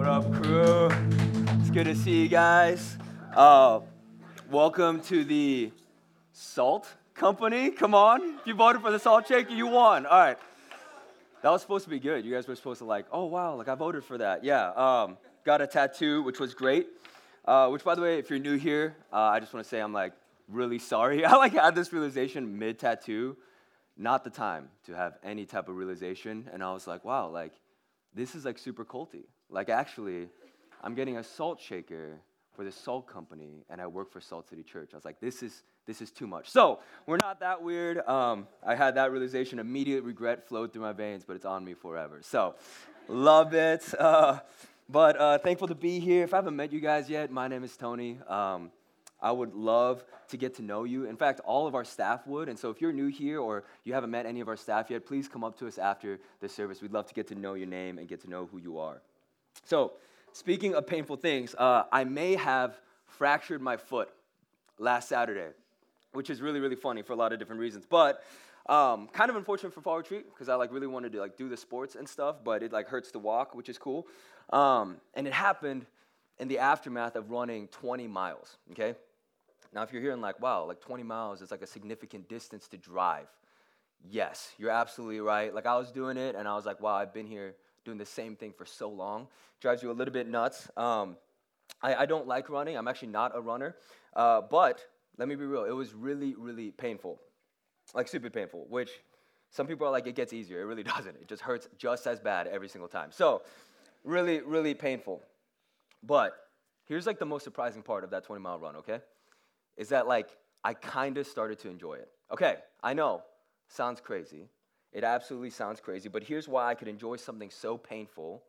What up, crew? It's good to see you guys. Uh, welcome to the Salt Company. Come on. If you voted for the Salt Shaker, you won. All right. That was supposed to be good. You guys were supposed to, like, oh, wow, like I voted for that. Yeah. Um, got a tattoo, which was great. Uh, which, by the way, if you're new here, uh, I just want to say I'm like really sorry. I like had this realization mid tattoo, not the time to have any type of realization. And I was like, wow, like this is like super culty. Like actually, I'm getting a salt shaker for the salt company, and I work for Salt City Church. I was like, this is this is too much. So we're not that weird. Um, I had that realization. Immediate regret flowed through my veins, but it's on me forever. So love it. Uh, but uh, thankful to be here. If I haven't met you guys yet, my name is Tony. Um, I would love to get to know you. In fact, all of our staff would. And so if you're new here or you haven't met any of our staff yet, please come up to us after the service. We'd love to get to know your name and get to know who you are. So, speaking of painful things, uh, I may have fractured my foot last Saturday, which is really, really funny for a lot of different reasons. But um, kind of unfortunate for fall retreat because I like really wanted to like do the sports and stuff, but it like hurts to walk, which is cool. Um, and it happened in the aftermath of running 20 miles. Okay, now, if you're hearing like, wow, like 20 miles is like a significant distance to drive, yes, you're absolutely right. Like I was doing it and I was like, wow, I've been here doing the same thing for so long. Drives you a little bit nuts. Um, I, I, don't like running. I'm actually not a runner. Uh, but let me be real, it was really, really painful. Like super painful, which some people are like, it gets easier. It really doesn't. It just hurts just as bad every single time. So, really, really painful. But here's like the most surprising part of that 20 mile run, okay? is that like I kind of started to enjoy it. Okay, I know, sounds crazy. It absolutely sounds crazy, but here's why I could enjoy something so painful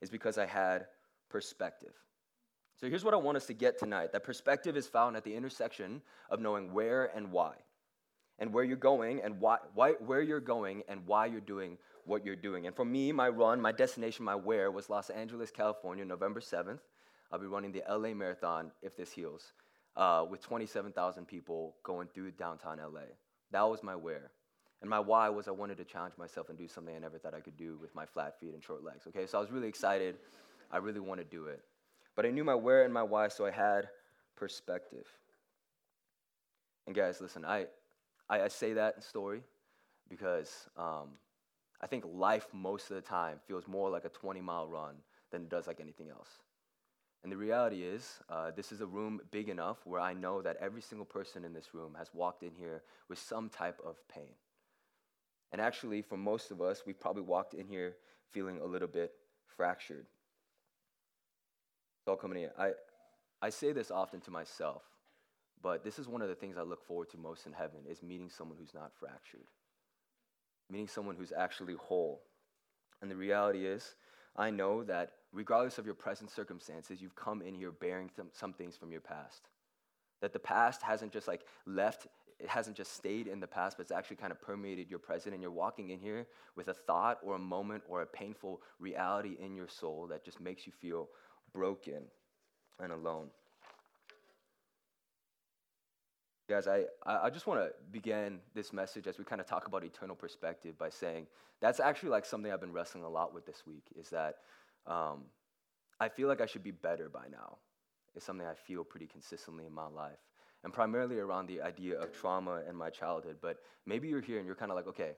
is because I had perspective. So here's what I want us to get tonight. That perspective is found at the intersection of knowing where and why. And where you're going and why, why where you're going and why you're doing what you're doing. And for me, my run, my destination, my where was Los Angeles, California, November 7th. I'll be running the LA Marathon if this heals uh, with 27,000 people going through downtown LA. That was my where. And my why was I wanted to challenge myself and do something I never thought I could do with my flat feet and short legs. Okay, so I was really excited. I really want to do it. But I knew my where and my why, so I had perspective. And guys, listen, I, I, I say that story because um, I think life most of the time feels more like a 20 mile run than it does like anything else. And the reality is, uh, this is a room big enough where I know that every single person in this room has walked in here with some type of pain. And actually, for most of us, we've probably walked in here feeling a little bit fractured. It's all coming in, I, I say this often to myself, but this is one of the things I look forward to most in heaven is meeting someone who's not fractured, meeting someone who's actually whole. And the reality is, I know that regardless of your present circumstances, you've come in here bearing some, some things from your past. That the past hasn't just like left, it hasn't just stayed in the past, but it's actually kind of permeated your present. And you're walking in here with a thought or a moment or a painful reality in your soul that just makes you feel broken and alone. Guys, I, I just want to begin this message as we kind of talk about eternal perspective by saying that's actually like something I've been wrestling a lot with this week is that um, I feel like I should be better by now. It's something I feel pretty consistently in my life. And primarily around the idea of trauma in my childhood. But maybe you're here and you're kind of like, okay,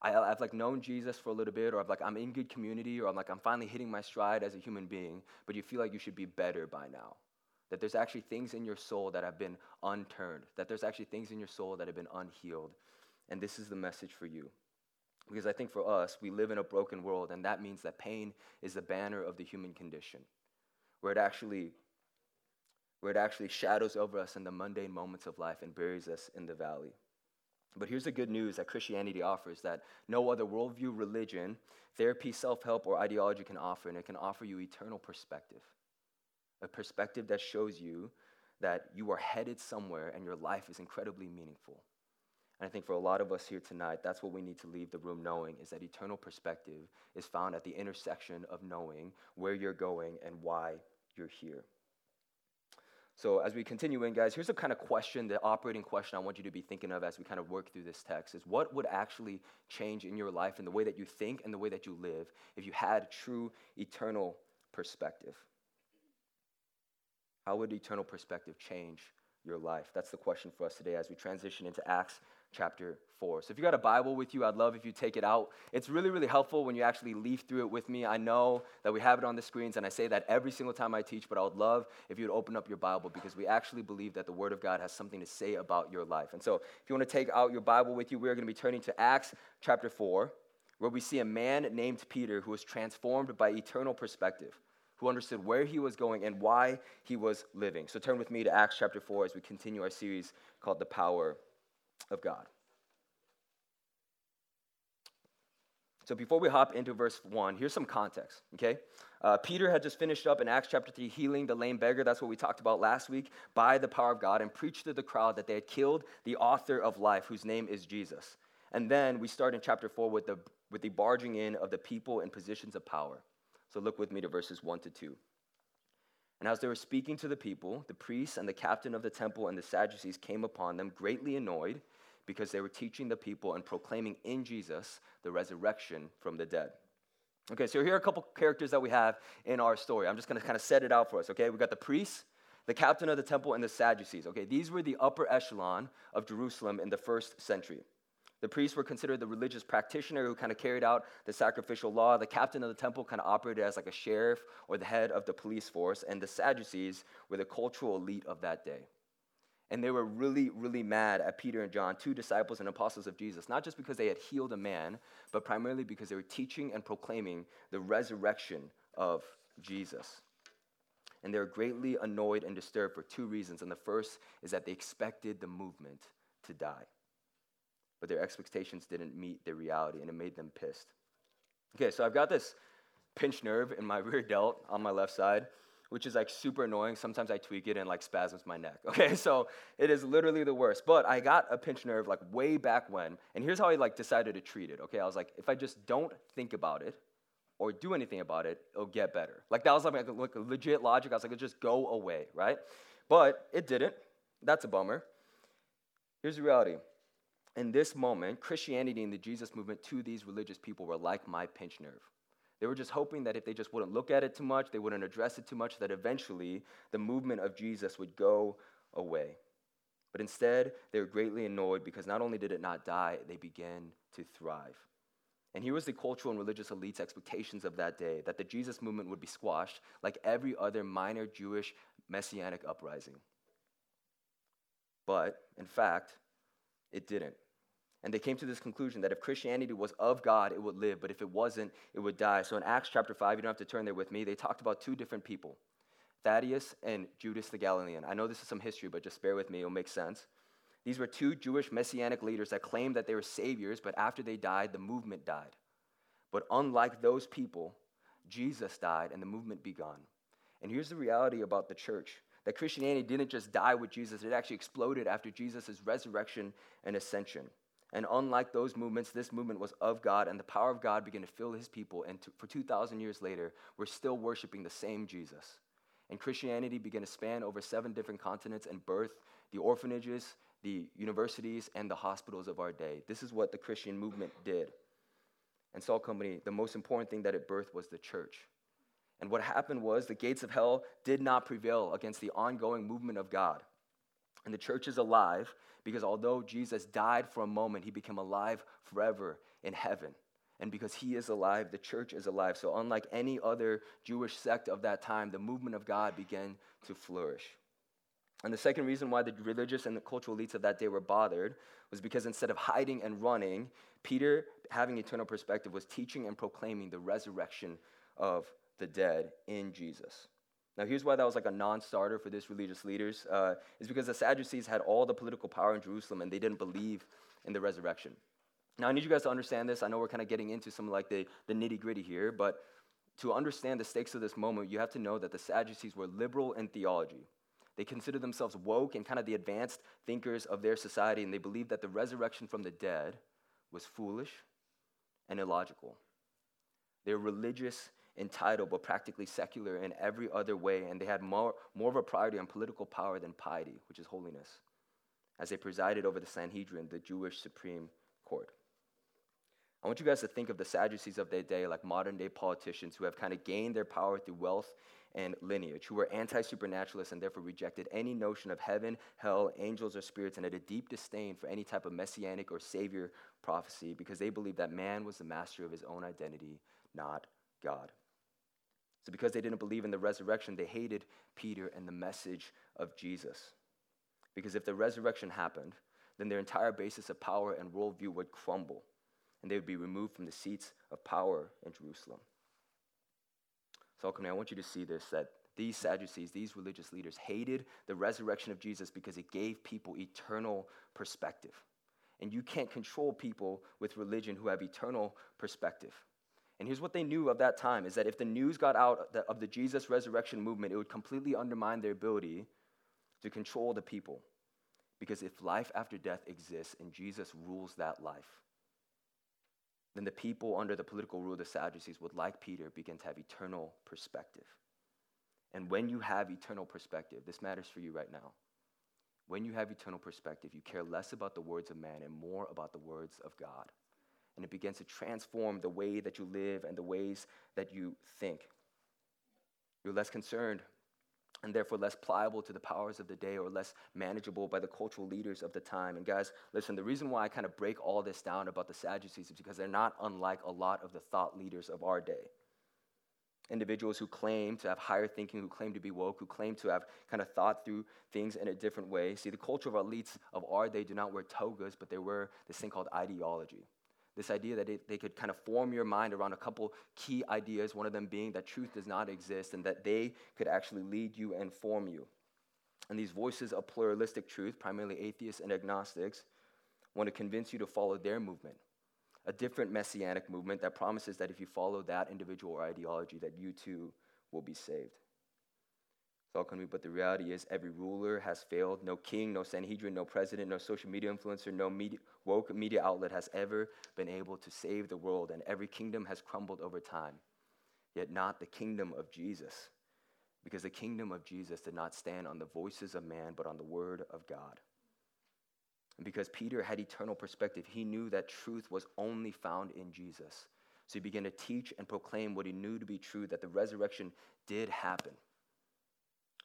I, have like known Jesus for a little bit, or I've like I'm in good community, or I'm like I'm finally hitting my stride as a human being, but you feel like you should be better by now. That there's actually things in your soul that have been unturned, that there's actually things in your soul that have been unhealed. And this is the message for you. Because I think for us, we live in a broken world, and that means that pain is the banner of the human condition, where it actually where it actually shadows over us in the mundane moments of life and buries us in the valley. But here's the good news that Christianity offers that no other worldview, religion, therapy, self help, or ideology can offer, and it can offer you eternal perspective a perspective that shows you that you are headed somewhere and your life is incredibly meaningful. And I think for a lot of us here tonight, that's what we need to leave the room knowing is that eternal perspective is found at the intersection of knowing where you're going and why you're here. So, as we continue in, guys, here's the kind of question, the operating question I want you to be thinking of as we kind of work through this text is what would actually change in your life and the way that you think and the way that you live if you had true eternal perspective. How would eternal perspective change your life? That's the question for us today as we transition into Acts chapter 4. So if you got a Bible with you, I'd love if you take it out. It's really, really helpful when you actually leaf through it with me. I know that we have it on the screens, and I say that every single time I teach, but I would love if you'd open up your Bible because we actually believe that the Word of God has something to say about your life. And so if you want to take out your Bible with you, we're going to be turning to Acts chapter 4, where we see a man named Peter who was transformed by eternal perspective who understood where he was going and why he was living. So turn with me to Acts chapter 4 as we continue our series called The Power of God. So before we hop into verse 1, here's some context, okay? Uh, Peter had just finished up in Acts chapter 3 healing the lame beggar. That's what we talked about last week by the power of God and preached to the crowd that they had killed the author of life, whose name is Jesus. And then we start in chapter 4 with the, with the barging in of the people in positions of power. So look with me to verses 1 to 2. And as they were speaking to the people, the priests and the captain of the temple and the Sadducees came upon them, greatly annoyed because they were teaching the people and proclaiming in Jesus the resurrection from the dead. Okay, so here are a couple characters that we have in our story. I'm just going to kind of set it out for us, okay? We got the priests, the captain of the temple, and the Sadducees, okay? These were the upper echelon of Jerusalem in the first century. The priests were considered the religious practitioner who kind of carried out the sacrificial law. The captain of the temple kind of operated as like a sheriff or the head of the police force. And the Sadducees were the cultural elite of that day. And they were really, really mad at Peter and John, two disciples and apostles of Jesus, not just because they had healed a man, but primarily because they were teaching and proclaiming the resurrection of Jesus. And they were greatly annoyed and disturbed for two reasons. And the first is that they expected the movement to die. But their expectations didn't meet their reality, and it made them pissed. Okay, so I've got this pinched nerve in my rear delt on my left side which is like super annoying. Sometimes I tweak it and like spasms my neck. Okay, so it is literally the worst. But I got a pinched nerve like way back when, and here's how I like decided to treat it. Okay, I was like, if I just don't think about it or do anything about it, it'll get better. Like that was like, like a legit logic. I was like, it'll just go away, right? But it didn't. That's a bummer. Here's the reality. In this moment, Christianity and the Jesus movement to these religious people were like my pinch nerve. They were just hoping that if they just wouldn't look at it too much, they wouldn't address it too much, that eventually the movement of Jesus would go away. But instead, they were greatly annoyed because not only did it not die, they began to thrive. And here was the cultural and religious elites' expectations of that day that the Jesus movement would be squashed like every other minor Jewish messianic uprising. But, in fact, it didn't. And they came to this conclusion that if Christianity was of God, it would live, but if it wasn't, it would die. So in Acts chapter 5, you don't have to turn there with me, they talked about two different people Thaddeus and Judas the Galilean. I know this is some history, but just bear with me, it'll make sense. These were two Jewish messianic leaders that claimed that they were saviors, but after they died, the movement died. But unlike those people, Jesus died and the movement began. And here's the reality about the church that Christianity didn't just die with Jesus, it actually exploded after Jesus' resurrection and ascension. And unlike those movements, this movement was of God, and the power of God began to fill his people. And to, for 2,000 years later, we're still worshiping the same Jesus. And Christianity began to span over seven different continents and birth the orphanages, the universities, and the hospitals of our day. This is what the Christian movement did. And Salt Company, the most important thing that it birthed was the church. And what happened was the gates of hell did not prevail against the ongoing movement of God. And the church is alive because although Jesus died for a moment, he became alive forever in heaven. And because he is alive, the church is alive. So, unlike any other Jewish sect of that time, the movement of God began to flourish. And the second reason why the religious and the cultural elites of that day were bothered was because instead of hiding and running, Peter, having eternal perspective, was teaching and proclaiming the resurrection of the dead in Jesus. Now, here's why that was like a non starter for this religious leaders uh, is because the Sadducees had all the political power in Jerusalem and they didn't believe in the resurrection. Now, I need you guys to understand this. I know we're kind of getting into some like the, the nitty gritty here, but to understand the stakes of this moment, you have to know that the Sadducees were liberal in theology. They considered themselves woke and kind of the advanced thinkers of their society, and they believed that the resurrection from the dead was foolish and illogical. They were religious entitled but practically secular in every other way, and they had more, more of a priority on political power than piety, which is holiness, as they presided over the Sanhedrin, the Jewish Supreme Court. I want you guys to think of the Sadducees of their day like modern day politicians who have kind of gained their power through wealth and lineage, who were anti supernaturalists and therefore rejected any notion of heaven, hell, angels, or spirits, and had a deep disdain for any type of messianic or savior prophecy because they believed that man was the master of his own identity, not God. So, because they didn't believe in the resurrection, they hated Peter and the message of Jesus. Because if the resurrection happened, then their entire basis of power and worldview would crumble, and they would be removed from the seats of power in Jerusalem. So, I want you to see this that these Sadducees, these religious leaders, hated the resurrection of Jesus because it gave people eternal perspective. And you can't control people with religion who have eternal perspective. And here's what they knew of that time is that if the news got out of the Jesus resurrection movement, it would completely undermine their ability to control the people. Because if life after death exists and Jesus rules that life, then the people under the political rule of the Sadducees would, like Peter, begin to have eternal perspective. And when you have eternal perspective, this matters for you right now. When you have eternal perspective, you care less about the words of man and more about the words of God. And it begins to transform the way that you live and the ways that you think. You're less concerned and therefore less pliable to the powers of the day or less manageable by the cultural leaders of the time. And guys, listen, the reason why I kind of break all this down about the Sadducees is because they're not unlike a lot of the thought leaders of our day. Individuals who claim to have higher thinking, who claim to be woke, who claim to have kind of thought through things in a different way. See, the culture of elites of our day do not wear togas, but they wear this thing called ideology. This idea that they could kind of form your mind around a couple key ideas, one of them being that truth does not exist and that they could actually lead you and form you. And these voices of pluralistic truth, primarily atheists and agnostics, want to convince you to follow their movement, a different messianic movement that promises that if you follow that individual or ideology, that you too will be saved but the reality is every ruler has failed. No king, no Sanhedrin, no president, no social media influencer, no media, woke media outlet has ever been able to save the world, and every kingdom has crumbled over time. Yet not the kingdom of Jesus, because the kingdom of Jesus did not stand on the voices of man, but on the word of God. And because Peter had eternal perspective, he knew that truth was only found in Jesus. So he began to teach and proclaim what he knew to be true that the resurrection did happen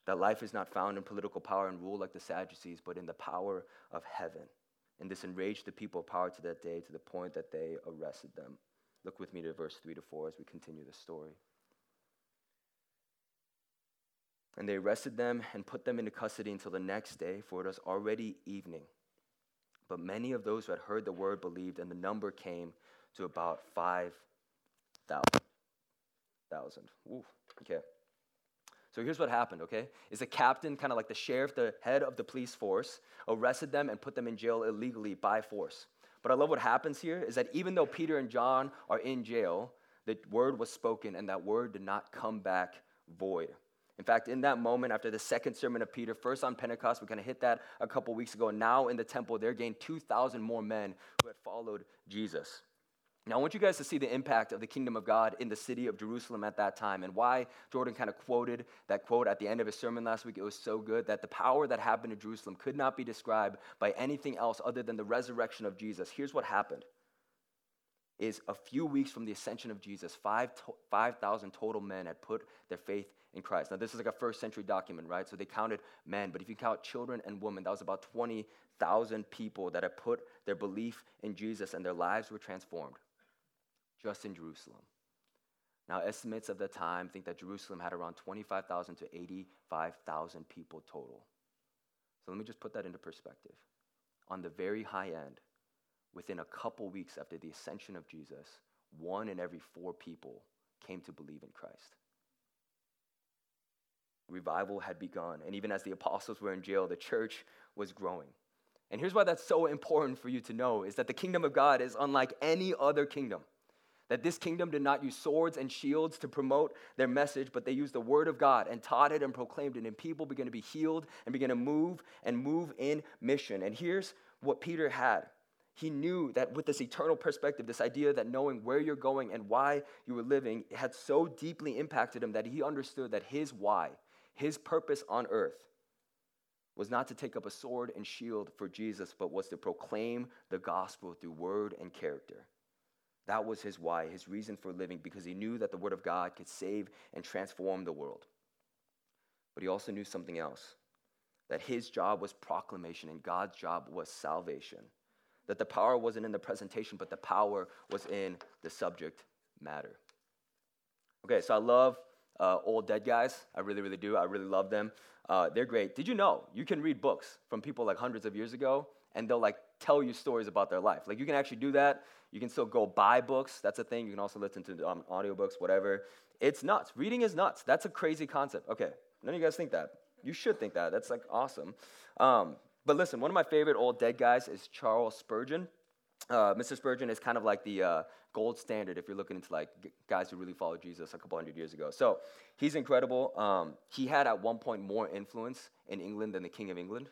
that life is not found in political power and rule like the Sadducees, but in the power of heaven. And this enraged the people of power to that day to the point that they arrested them. Look with me to verse 3 to 4 as we continue the story. And they arrested them and put them into custody until the next day, for it was already evening. But many of those who had heard the word believed, and the number came to about 5,000. Ooh, okay. So here's what happened, okay? Is the captain, kind of like the sheriff, the head of the police force, arrested them and put them in jail illegally by force. But I love what happens here is that even though Peter and John are in jail, the word was spoken and that word did not come back void. In fact, in that moment, after the second sermon of Peter, first on Pentecost, we kind of hit that a couple weeks ago. Now in the temple, there gained 2,000 more men who had followed Jesus. Now, I want you guys to see the impact of the kingdom of God in the city of Jerusalem at that time and why Jordan kind of quoted that quote at the end of his sermon last week. It was so good that the power that happened in Jerusalem could not be described by anything else other than the resurrection of Jesus. Here's what happened is a few weeks from the ascension of Jesus, 5,000 5, total men had put their faith in Christ. Now, this is like a first century document, right? So they counted men, but if you count children and women, that was about 20,000 people that had put their belief in Jesus and their lives were transformed just in Jerusalem. Now, estimates of the time think that Jerusalem had around 25,000 to 85,000 people total. So let me just put that into perspective. On the very high end, within a couple weeks after the ascension of Jesus, one in every four people came to believe in Christ. Revival had begun, and even as the apostles were in jail, the church was growing. And here's why that's so important for you to know is that the kingdom of God is unlike any other kingdom. That this kingdom did not use swords and shields to promote their message, but they used the word of God and taught it and proclaimed it. And people began to be healed and began to move and move in mission. And here's what Peter had he knew that with this eternal perspective, this idea that knowing where you're going and why you were living had so deeply impacted him that he understood that his why, his purpose on earth, was not to take up a sword and shield for Jesus, but was to proclaim the gospel through word and character That was his why, his reason for living, because he knew that the Word of God could save and transform the world. But he also knew something else that his job was proclamation and God's job was salvation. That the power wasn't in the presentation, but the power was in the subject matter. Okay, so I love uh, old dead guys. I really, really do. I really love them. Uh, they're great. Did you know you can read books from people like hundreds of years ago and they'll like tell you stories about their life? Like you can actually do that. You can still go buy books. That's a thing. You can also listen to um, audiobooks, whatever. It's nuts. Reading is nuts. That's a crazy concept. Okay, none of you guys think that. You should think that. That's like awesome. Um, but listen, one of my favorite old dead guys is Charles Spurgeon. Uh, Mr. Spurgeon is kind of like the uh, gold standard if you're looking into like guys who really followed Jesus a couple hundred years ago. So he's incredible. Um, he had at one point more influence in England than the King of England.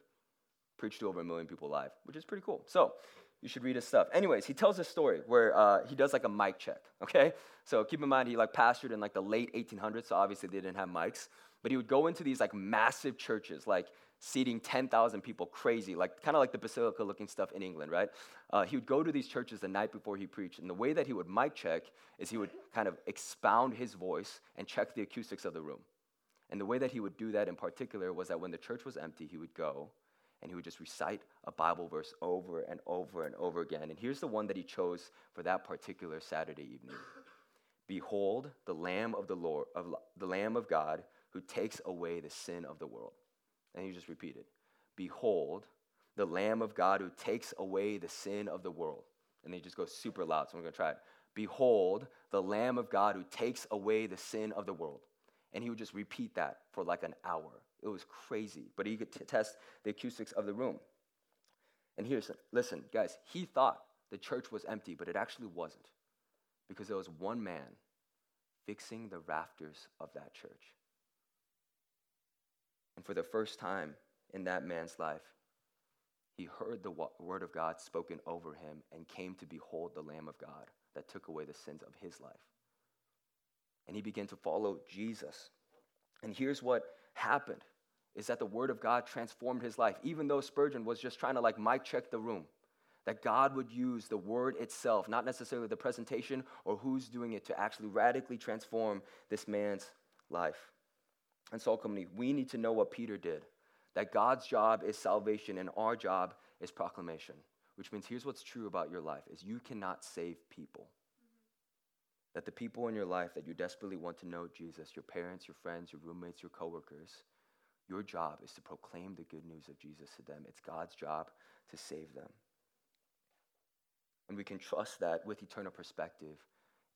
Preached to over a million people live, which is pretty cool. So you should read his stuff. Anyways, he tells a story where uh, he does like a mic check. Okay, so keep in mind he like pastored in like the late 1800s, so obviously they didn't have mics. But he would go into these like massive churches, like seating 10,000 people, crazy, like kind of like the basilica looking stuff in England, right? Uh, he would go to these churches the night before he preached, and the way that he would mic check is he would kind of expound his voice and check the acoustics of the room. And the way that he would do that in particular was that when the church was empty, he would go and he would just recite a Bible verse over and over and over again. And here's the one that he chose for that particular Saturday evening. Behold the Lamb of the Lord, of the Lamb of God, who takes away the sin of the world. And he just repeated, Behold, the Lamb of God who takes away the sin of the world. And he just goes super loud, so I'm gonna try it. Behold, the Lamb of God who takes away the sin of the world. And he would just repeat that for like an hour. It was crazy, but he could t- test the acoustics of the room. And here's, listen, guys, he thought the church was empty, but it actually wasn't because there was one man fixing the rafters of that church. And for the first time in that man's life, he heard the word of God spoken over him and came to behold the Lamb of God that took away the sins of his life. And he began to follow Jesus. And here's what happened is that the word of God transformed his life, even though Spurgeon was just trying to like mic check the room. That God would use the word itself, not necessarily the presentation or who's doing it, to actually radically transform this man's life. And so, Company, we need to know what Peter did that God's job is salvation and our job is proclamation. Which means here's what's true about your life is you cannot save people. That the people in your life that you desperately want to know Jesus, your parents, your friends, your roommates, your coworkers, your job is to proclaim the good news of Jesus to them. It's God's job to save them. And we can trust that with eternal perspective,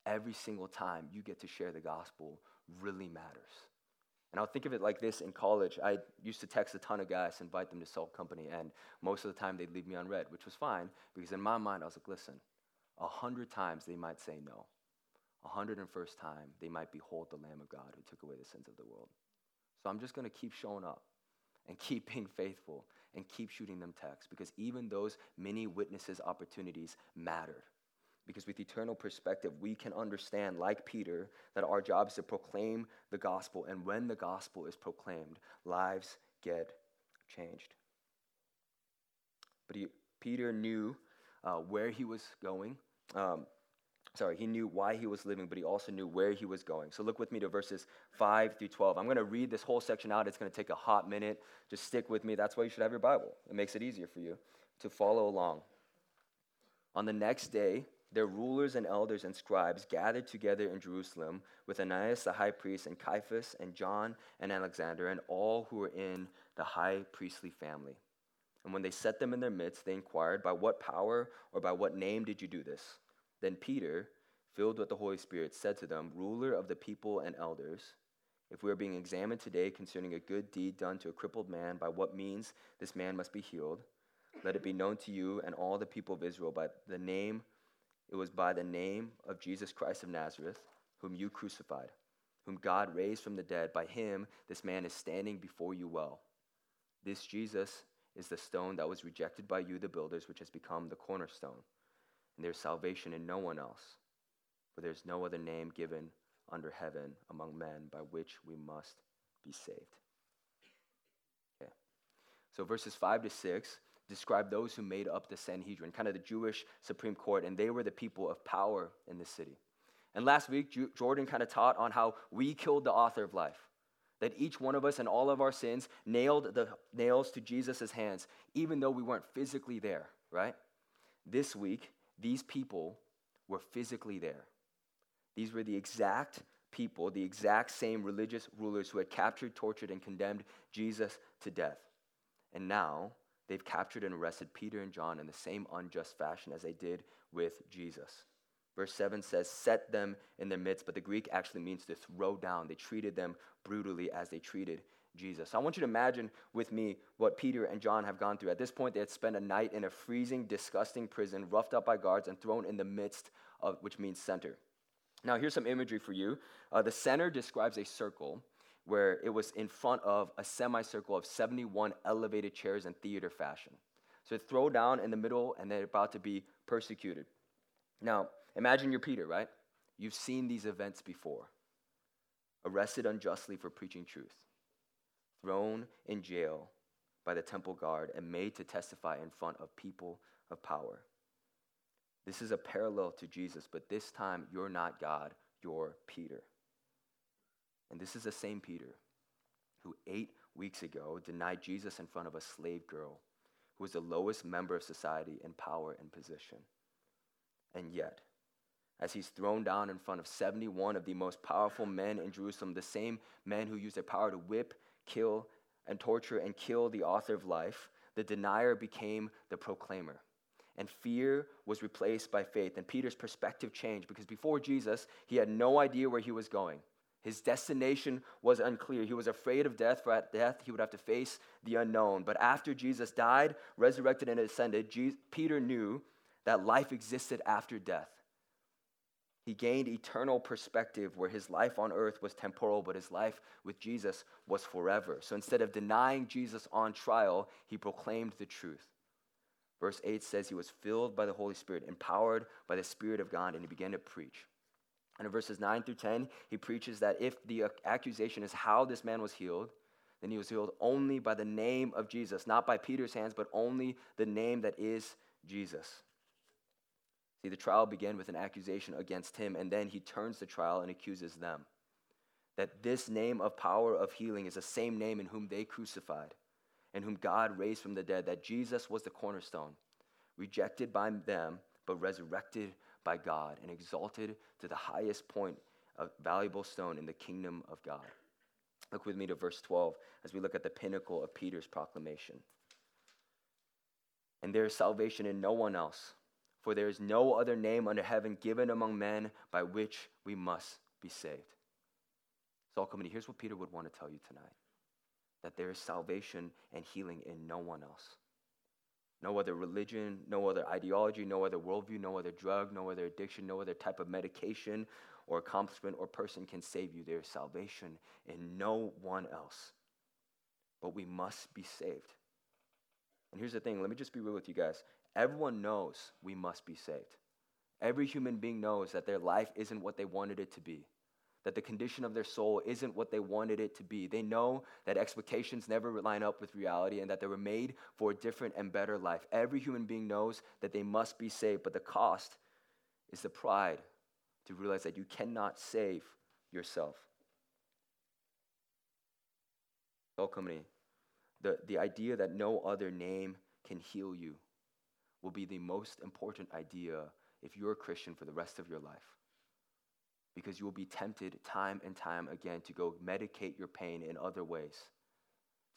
every single time you get to share the gospel really matters. And I'll think of it like this in college. I used to text a ton of guys, invite them to Salt Company, and most of the time they'd leave me on read, which was fine because in my mind I was like, listen, a hundred times they might say no. A hundred and first time they might behold the Lamb of God who took away the sins of the world. So I'm just going to keep showing up and keep being faithful and keep shooting them texts because even those many witnesses opportunities mattered. Because with eternal perspective, we can understand, like Peter, that our job is to proclaim the gospel. And when the gospel is proclaimed, lives get changed. But he, Peter knew uh, where he was going. Um, sorry, he knew why he was living, but he also knew where he was going. So look with me to verses 5 through 12. I'm going to read this whole section out. It's going to take a hot minute. Just stick with me. That's why you should have your Bible. It makes it easier for you to follow along. On the next day, their rulers and elders and scribes gathered together in Jerusalem with Ananias the high priest and Caiaphas and John and Alexander and all who were in the high priestly family. And when they set them in their midst, they inquired, By what power or by what name did you do this? Then Peter, filled with the Holy Spirit, said to them, Ruler of the people and elders, if we are being examined today concerning a good deed done to a crippled man, by what means this man must be healed, let it be known to you and all the people of Israel by the name it was by the name of Jesus Christ of Nazareth, whom you crucified, whom God raised from the dead. By him, this man is standing before you well. This Jesus is the stone that was rejected by you, the builders, which has become the cornerstone. And there's salvation in no one else, for there's no other name given under heaven among men by which we must be saved. Okay. So verses 5 to 6 describe those who made up the Sanhedrin, kind of the Jewish Supreme Court, and they were the people of power in the city. And last week, Jordan kind of taught on how we killed the author of life. That each one of us and all of our sins nailed the nails to Jesus' hands, even though we weren't physically there, right? This week, these people were physically there. These were the exact people, the exact same religious rulers who had captured, tortured, and condemned Jesus to death. And now they've captured and arrested Peter and John in the same unjust fashion as they did with Jesus. Verse 7 says, set them in their midst, but the Greek actually means to throw down. They treated them brutally as they treated Jesus. I want you to imagine with me what Peter and John have gone through. At this point, they had spent a night in a freezing, disgusting prison, roughed up by guards, and thrown in the midst of, which means center. Now, here's some imagery for you. Uh, the center describes a circle where it was in front of a semicircle of 71 elevated chairs in theater fashion. So throw down in the middle, and they're about to be persecuted. Now, imagine you're Peter, right? You've seen these events before. Arrested unjustly for preaching truth, thrown in jail by the temple guard, and made to testify in front of people of power. This is a parallel to Jesus, but this time you're not God, you're Peter. And this is the same Peter who eight weeks ago denied Jesus in front of a slave girl who was the lowest member of society in power and position. And yet, as he's thrown down in front of 71 of the most powerful men in Jerusalem, the same men who used their power to whip, kill, and torture and kill the author of life, the denier became the proclaimer and fear was replaced by faith. And Peter's perspective changed because before Jesus, he had no idea where he was going. His destination was unclear. He was afraid of death, for at death he would have to face the unknown. But after Jesus died, resurrected, and ascended, Jesus, Peter knew that life existed after death. He gained eternal perspective where his life on earth was temporal, but his life with Jesus was forever. So instead of denying Jesus on trial, he proclaimed the truth. Verse 8 says he was filled by the Holy Spirit, empowered by the Spirit of God, and he began to preach. And in verses 9 through 10, he preaches that if the accusation is how this man was healed, then he was healed only by the name of Jesus, not by Peter's hands, but only the name that is Jesus. See, the trial began with an accusation against him, and then he turns the trial and accuses them. That this name of power of healing is the same name in whom they crucified and whom God raised from the dead, that Jesus was the cornerstone, rejected by them, but resurrected by God and exalted to the highest point, of valuable stone in the kingdom of God. Look with me to verse 12 as we look at the pinnacle of Peter's proclamation. And there is salvation in no one else, for there is no other name under heaven given among men by which we must be saved. So, community, here's what Peter would want to tell you tonight that there is salvation and healing in no one else. No other religion, no other ideology, no other worldview, no other drug, no other addiction, no other type of medication or accomplishment or person can save you. There is salvation in no one else. But we must be saved. And here's the thing let me just be real with you guys. Everyone knows we must be saved. Every human being knows that their life isn't what they wanted it to be that the condition of their soul isn't what they wanted it to be. They know that expectations never line up with reality and that they were made for a different and better life. Every human being knows that they must be saved, but the cost is the pride to realize that you cannot save yourself. Welcome me. The, the idea that no other name can heal you will be the most important idea if you're a Christian for the rest of your life because you will be tempted time and time again to go medicate your pain in other ways.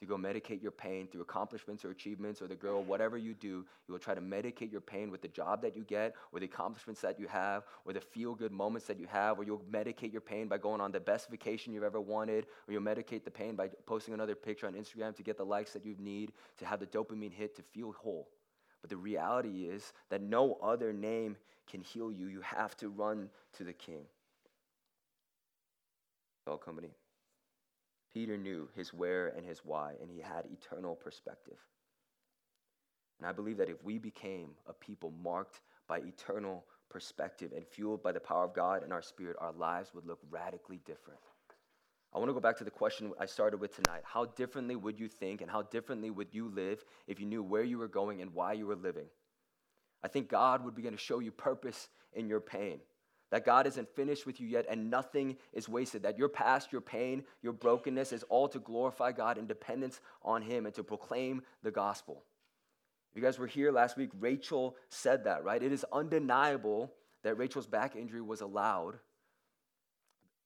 To go medicate your pain through accomplishments or achievements or the girl, whatever you do, you will try to medicate your pain with the job that you get or the accomplishments that you have or the feel good moments that you have, or you'll medicate your pain by going on the best vacation you've ever wanted, or you'll medicate the pain by posting another picture on Instagram to get the likes that you need to have the dopamine hit to feel whole. But the reality is that no other name can heal you. You have to run to the King. Well, company. Peter knew his where and his why, and he had eternal perspective. And I believe that if we became a people marked by eternal perspective and fueled by the power of God and our spirit, our lives would look radically different. I want to go back to the question I started with tonight. How differently would you think and how differently would you live if you knew where you were going and why you were living? I think God would begin to show you purpose in your pain. That God isn't finished with you yet and nothing is wasted. That your past, your pain, your brokenness is all to glorify God in dependence on Him and to proclaim the gospel. If you guys were here last week, Rachel said that, right? It is undeniable that Rachel's back injury was allowed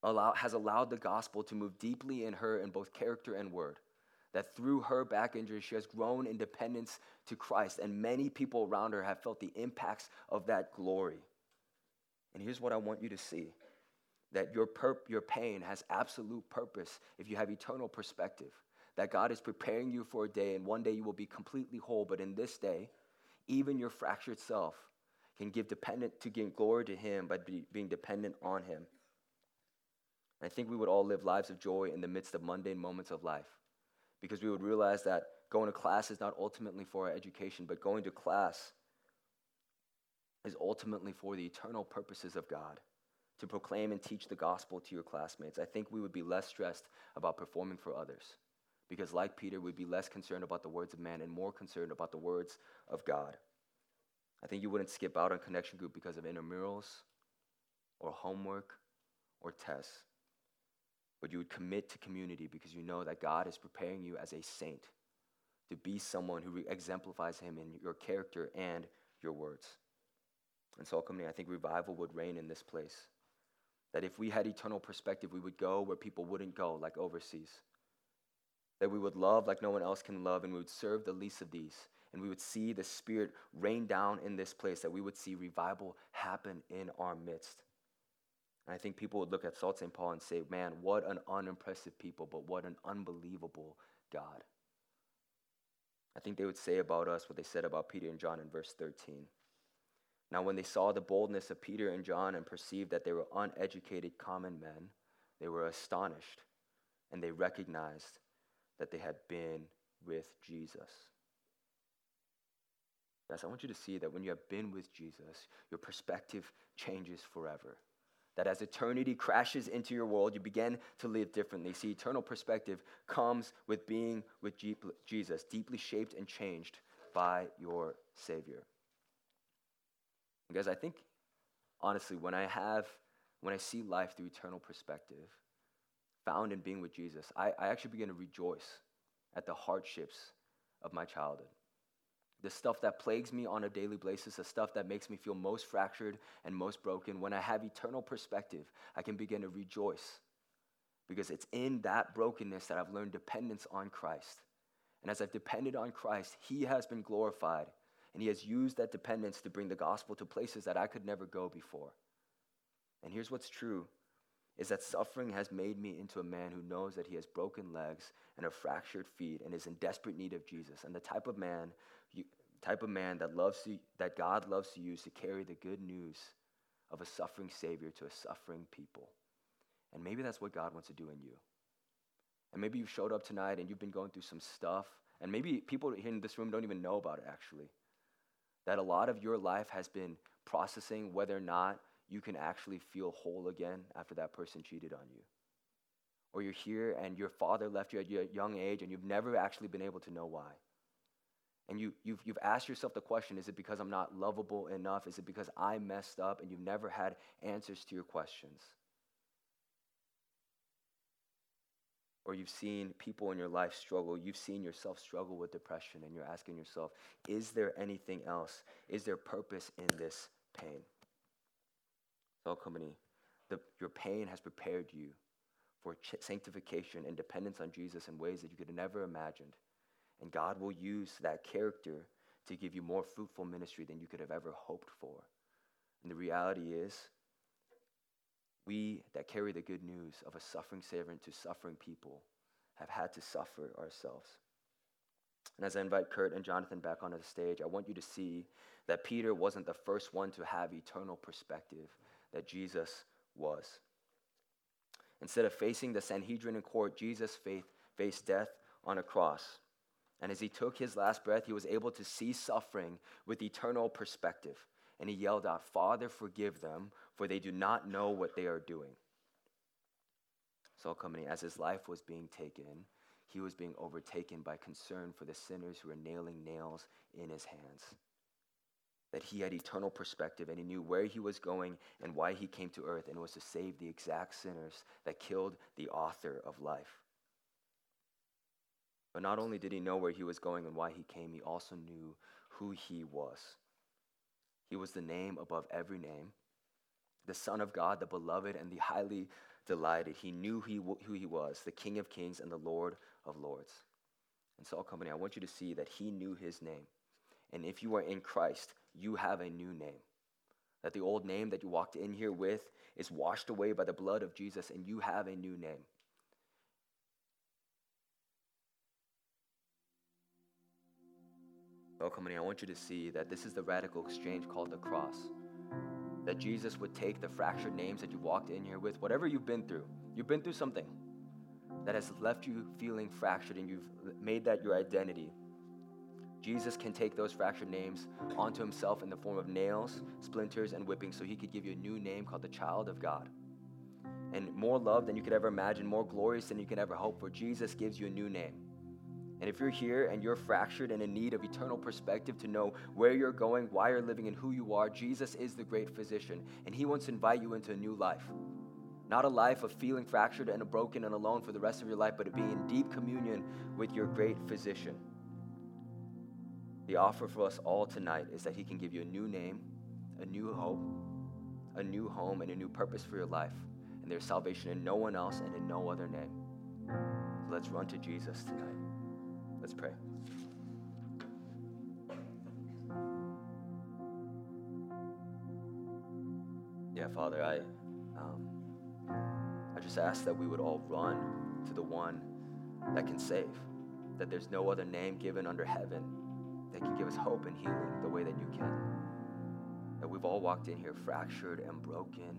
allow, has allowed the gospel to move deeply in her in both character and word. That through her back injury, she has grown in dependence to Christ, and many people around her have felt the impacts of that glory. And here's what I want you to see that your, perp, your pain has absolute purpose if you have eternal perspective. That God is preparing you for a day, and one day you will be completely whole, but in this day, even your fractured self can give dependent to give glory to Him by be, being dependent on Him. I think we would all live lives of joy in the midst of mundane moments of life because we would realize that going to class is not ultimately for our education, but going to class is ultimately for the eternal purposes of God to proclaim and teach the gospel to your classmates. I think we would be less stressed about performing for others because, like Peter, we'd be less concerned about the words of man and more concerned about the words of God. I think you wouldn't skip out on connection group because of intramurals or homework or tests but you would commit to community because you know that God is preparing you as a saint to be someone who exemplifies Him in your character and your words. And so, ultimately, I think revival would reign in this place. That if we had eternal perspective, we would go where people wouldn't go, like overseas. That we would love like no one else can love, and we would serve the least of these. And we would see the Spirit rain down in this place, that we would see revival happen in our midst. And I think people would look at Salt St. Paul and say, man, what an unimpressive people, but what an unbelievable God. I think they would say about us what they said about Peter and John in verse 13. Now, when they saw the boldness of Peter and John and perceived that they were uneducated common men, they were astonished and they recognized that they had been with Jesus. Yes, I want you to see that when you have been with Jesus, your perspective changes forever that as eternity crashes into your world, you begin to live differently. See, eternal perspective comes with being with Jesus, deeply shaped and changed by your Savior. Because I think, honestly, when I have, when I see life through eternal perspective, found in being with Jesus, I, I actually begin to rejoice at the hardships of my childhood the stuff that plagues me on a daily basis, the stuff that makes me feel most fractured and most broken, when I have eternal perspective, I can begin to rejoice because it's in that brokenness that I've learned dependence on Christ. And as I've depended on Christ, He has been glorified, and He has used that dependence to bring the gospel to places that I could never go before. And here's what's true is that suffering has made me into a man who knows that he has broken legs and a fractured feet and is in desperate need of Jesus. And the type of man type of man that loves to, that God loves to use to carry the good news of a suffering Savior to a suffering people. And maybe that's what God wants to do in you. And maybe you showed up tonight and you've been going through some stuff, and maybe people in this room don't even know about it actually. That a lot of your life has been processing whether or not you can actually feel whole again after that person cheated on you. Or you're here and your father left you at a young age and you've never actually been able to know why. And you, you've, you've asked yourself the question is it because I'm not lovable enough? Is it because I messed up? And you've never had answers to your questions. Or you've seen people in your life struggle. You've seen yourself struggle with depression, and you're asking yourself, is there anything else? Is there purpose in this pain? So, company, the, your pain has prepared you for ch- sanctification and dependence on Jesus in ways that you could have never imagined. And God will use that character to give you more fruitful ministry than you could have ever hoped for. And the reality is, we that carry the good news of a suffering Savior to suffering people have had to suffer ourselves. And as I invite Kurt and Jonathan back onto the stage, I want you to see that Peter wasn't the first one to have eternal perspective, that Jesus was. Instead of facing the Sanhedrin in court, Jesus faced death on a cross. And as he took his last breath, he was able to see suffering with eternal perspective. And he yelled out, Father, forgive them, for they do not know what they are doing. Salt Company, as his life was being taken, he was being overtaken by concern for the sinners who were nailing nails in his hands. That he had eternal perspective and he knew where he was going and why he came to earth, and was to save the exact sinners that killed the author of life. But not only did he know where he was going and why he came, he also knew who he was. He was the name above every name, the Son of God, the beloved and the highly delighted. He knew who he was, the King of kings and the Lord of lords. And Salt Company, I want you to see that he knew his name. And if you are in Christ, you have a new name. That the old name that you walked in here with is washed away by the blood of Jesus, and you have a new name. Oh, Salt Company, I want you to see that this is the radical exchange called the cross that Jesus would take the fractured names that you walked in here with, whatever you've been through. You've been through something that has left you feeling fractured and you've made that your identity. Jesus can take those fractured names onto himself in the form of nails, splinters, and whipping so he could give you a new name called the child of God. And more love than you could ever imagine, more glorious than you could ever hope for, Jesus gives you a new name. And if you're here and you're fractured and in need of eternal perspective to know where you're going, why you're living, and who you are, Jesus is the great physician. And he wants to invite you into a new life. Not a life of feeling fractured and broken and alone for the rest of your life, but to be in deep communion with your great physician. The offer for us all tonight is that he can give you a new name, a new hope, a new home, and a new purpose for your life. And there's salvation in no one else and in no other name. So let's run to Jesus tonight. Let's pray. Yeah, Father, I, um, I just ask that we would all run to the one that can save, that there's no other name given under heaven that can give us hope and healing the way that you can. That we've all walked in here fractured and broken,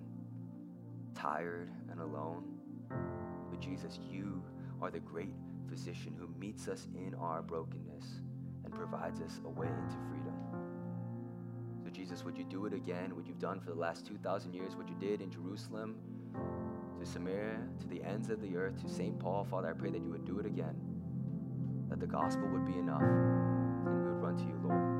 tired and alone. But Jesus, you are the great physician who meets us in our brokenness and provides us a way into freedom. So, Jesus, would you do it again? What you've done for the last 2,000 years, what you did in Jerusalem, to Samaria, to the ends of the earth, to St. Paul, Father, I pray that you would do it again, that the gospel would be enough, and we would run to you, Lord.